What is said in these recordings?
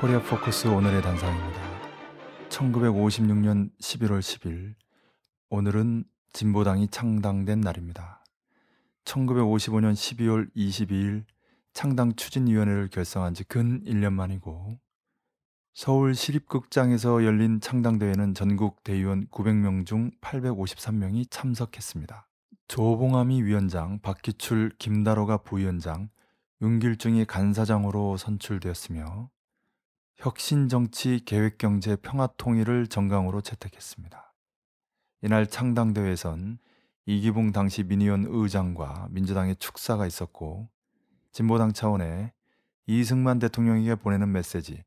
코리아 포커스 오늘의 단상입니다. 1956년 11월 10일 오늘은 진보당이 창당된 날입니다. 1955년 12월 22일 창당 추진위원회를 결성한 지 근 1년 만이고 서울 시립극장에서 열린 창당대회는 전국 대의원 900명 중 853명이 참석했습니다. 조봉암이 위원장, 박기출, 김다로가 부위원장, 윤길중이 간사장으로 선출되었으며 혁신정치, 계획경제, 평화통일을 정강으로 채택했습니다. 이날 창당대회에선 이기붕 당시 민의원 의장과 민주당의 축사가 있었고 진보당 차원의 이승만 대통령에게 보내는 메시지,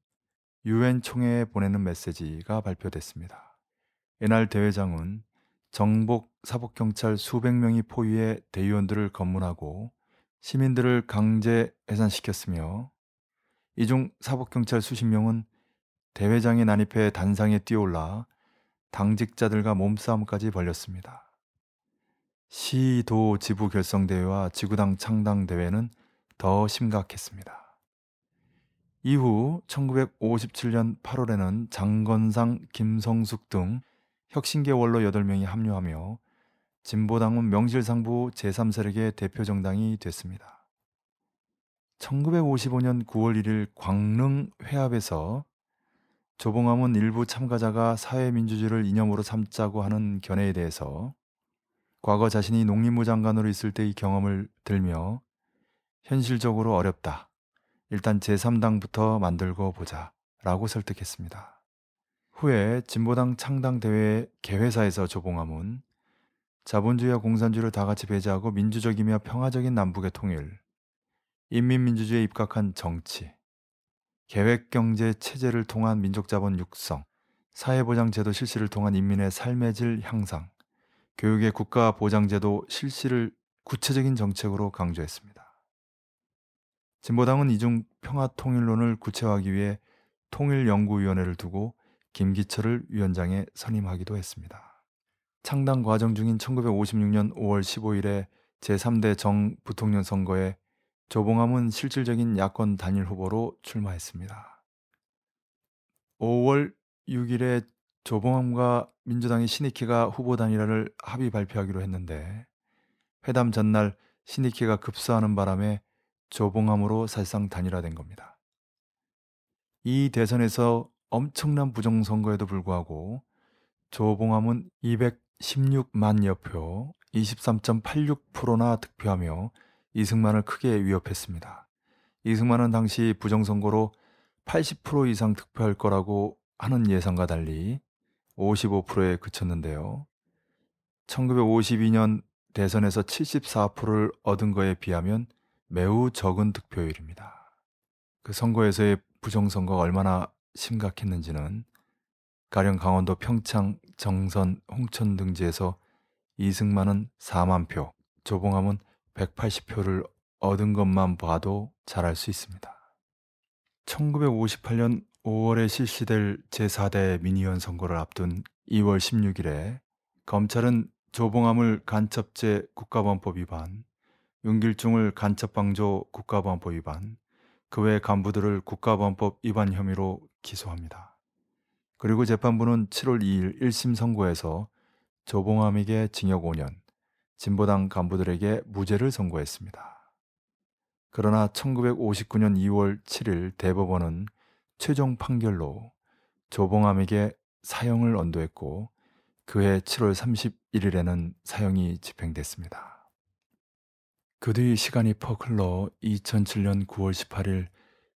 유엔 총회에 보내는 메시지가 발표됐습니다. 이날 대회장은 정복 사법경찰 수백 명이 포위해 대의원들을 검문하고 시민들을 강제 해산시켰으며 이중 사법경찰 수십 명은 대회장에 난입해 단상에 뛰어올라 당직자들과 몸싸움까지 벌였습니다. 시도 지부 결성대회와 지구당 창당대회는 더 심각했습니다. 이후 1957년 8월에는 장건상, 김성숙 등 혁신계 원로 8명이 합류하며 진보당은 명실상부 제3세력의 대표 정당이 됐습니다. 1955년 9월 1일 광릉 회합에서 조봉암은 일부 참가자가 사회민주주의를 이념으로 삼자고 하는 견해에 대해서 과거 자신이 농림부 장관으로 있을 때의 경험을 들며 현실적으로 어렵다. 일단 제3당부터 만들고 보자. 라고 설득했습니다. 후에 진보당 창당대회 개회사에서 조봉암은 자본주의와 공산주의를 다 같이 배제하고 민주적이며 평화적인 남북의 통일, 인민민주주의에 입각한 정치, 계획경제 체제를 통한 민족자본 육성, 사회보장제도 실시를 통한 인민의 삶의 질 향상, 교육의 국가보장제도 실시를 구체적인 정책으로 강조했습니다. 진보당은 이중 평화통일론을 구체화하기 위해 통일연구위원회를 두고 김기철을 위원장에 선임하기도 했습니다. 창당 과정 중인 1956년 5월 15일에 제3대 정 부통령 선거에 조봉암은 실질적인 야권 단일 후보로 출마했습니다. 5월 6일에 조봉암과 민주당의 신익희가 후보 단일화를 합의 발표하기로 했는데 회담 전날 신익희가 급사하는 바람에 조봉암으로 사실상 단일화된 겁니다. 이 대선에서 엄청난 부정선거에도 불구하고 조봉암은 216만 여 표 23.86%나 득표하며 이승만을 크게 위협했습니다. 이승만은 당시 부정선거로 80% 이상 득표할 거라고 하는 예상과 달리 55%에 그쳤는데요. 1952년 대선에서 74%를 얻은 거에 비하면 매우 적은 득표율입니다. 그 선거에서의 부정선거가 얼마나 심각했는지는 가령 강원도 평창, 정선, 홍천 등지에서 이승만은 4만 표, 조봉암은 180표를 얻은 것만 봐도 잘 알 수 있습니다. 1958년 5월에 실시될 제4대 미니언 선거를 앞둔 2월 16일에 검찰은 조봉암을 간첩죄 국가보안법 위반, 윤길중을 간첩방조 국가보안법 위반, 그 외 간부들을 국가보안법 위반 혐의로 기소합니다. 그리고 재판부는 7월 2일 1심 선고에서 조봉암에게 징역 5년, 진보당 간부들에게 무죄를 선고했습니다. 그러나 1959년 2월 7일 대법원은 최종 판결로 조봉암에게 사형을 언도했고 그해 7월 31일에는 사형이 집행됐습니다. 그 뒤 시간이 퍽 흘러 2007년 9월 18일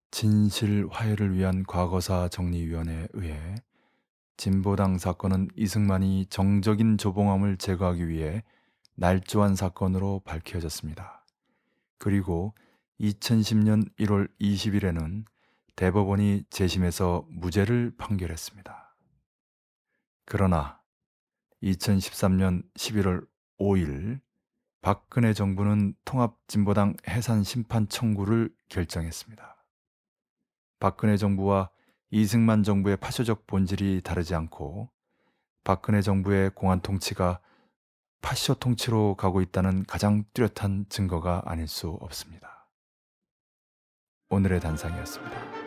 진실 화해를 위한 과거사 정리위원회에 의해 진보당 사건은 이승만이 정적인 조봉암을 제거하기 위해 날조한 사건으로 밝혀졌습니다. 그리고 2010년 1월 20일에는 대법원이 재심에서 무죄를 판결했습니다. 그러나 2013년 11월 5일 박근혜 정부는 통합진보당 해산 심판 청구를 결정했습니다. 박근혜 정부와 이승만 정부의 파쇼적 본질이 다르지 않고 박근혜 정부의 공안 통치가 파쇼 통치로 가고 있다는 가장 뚜렷한 증거가 아닐 수 없습니다. 오늘의 단상이었습니다.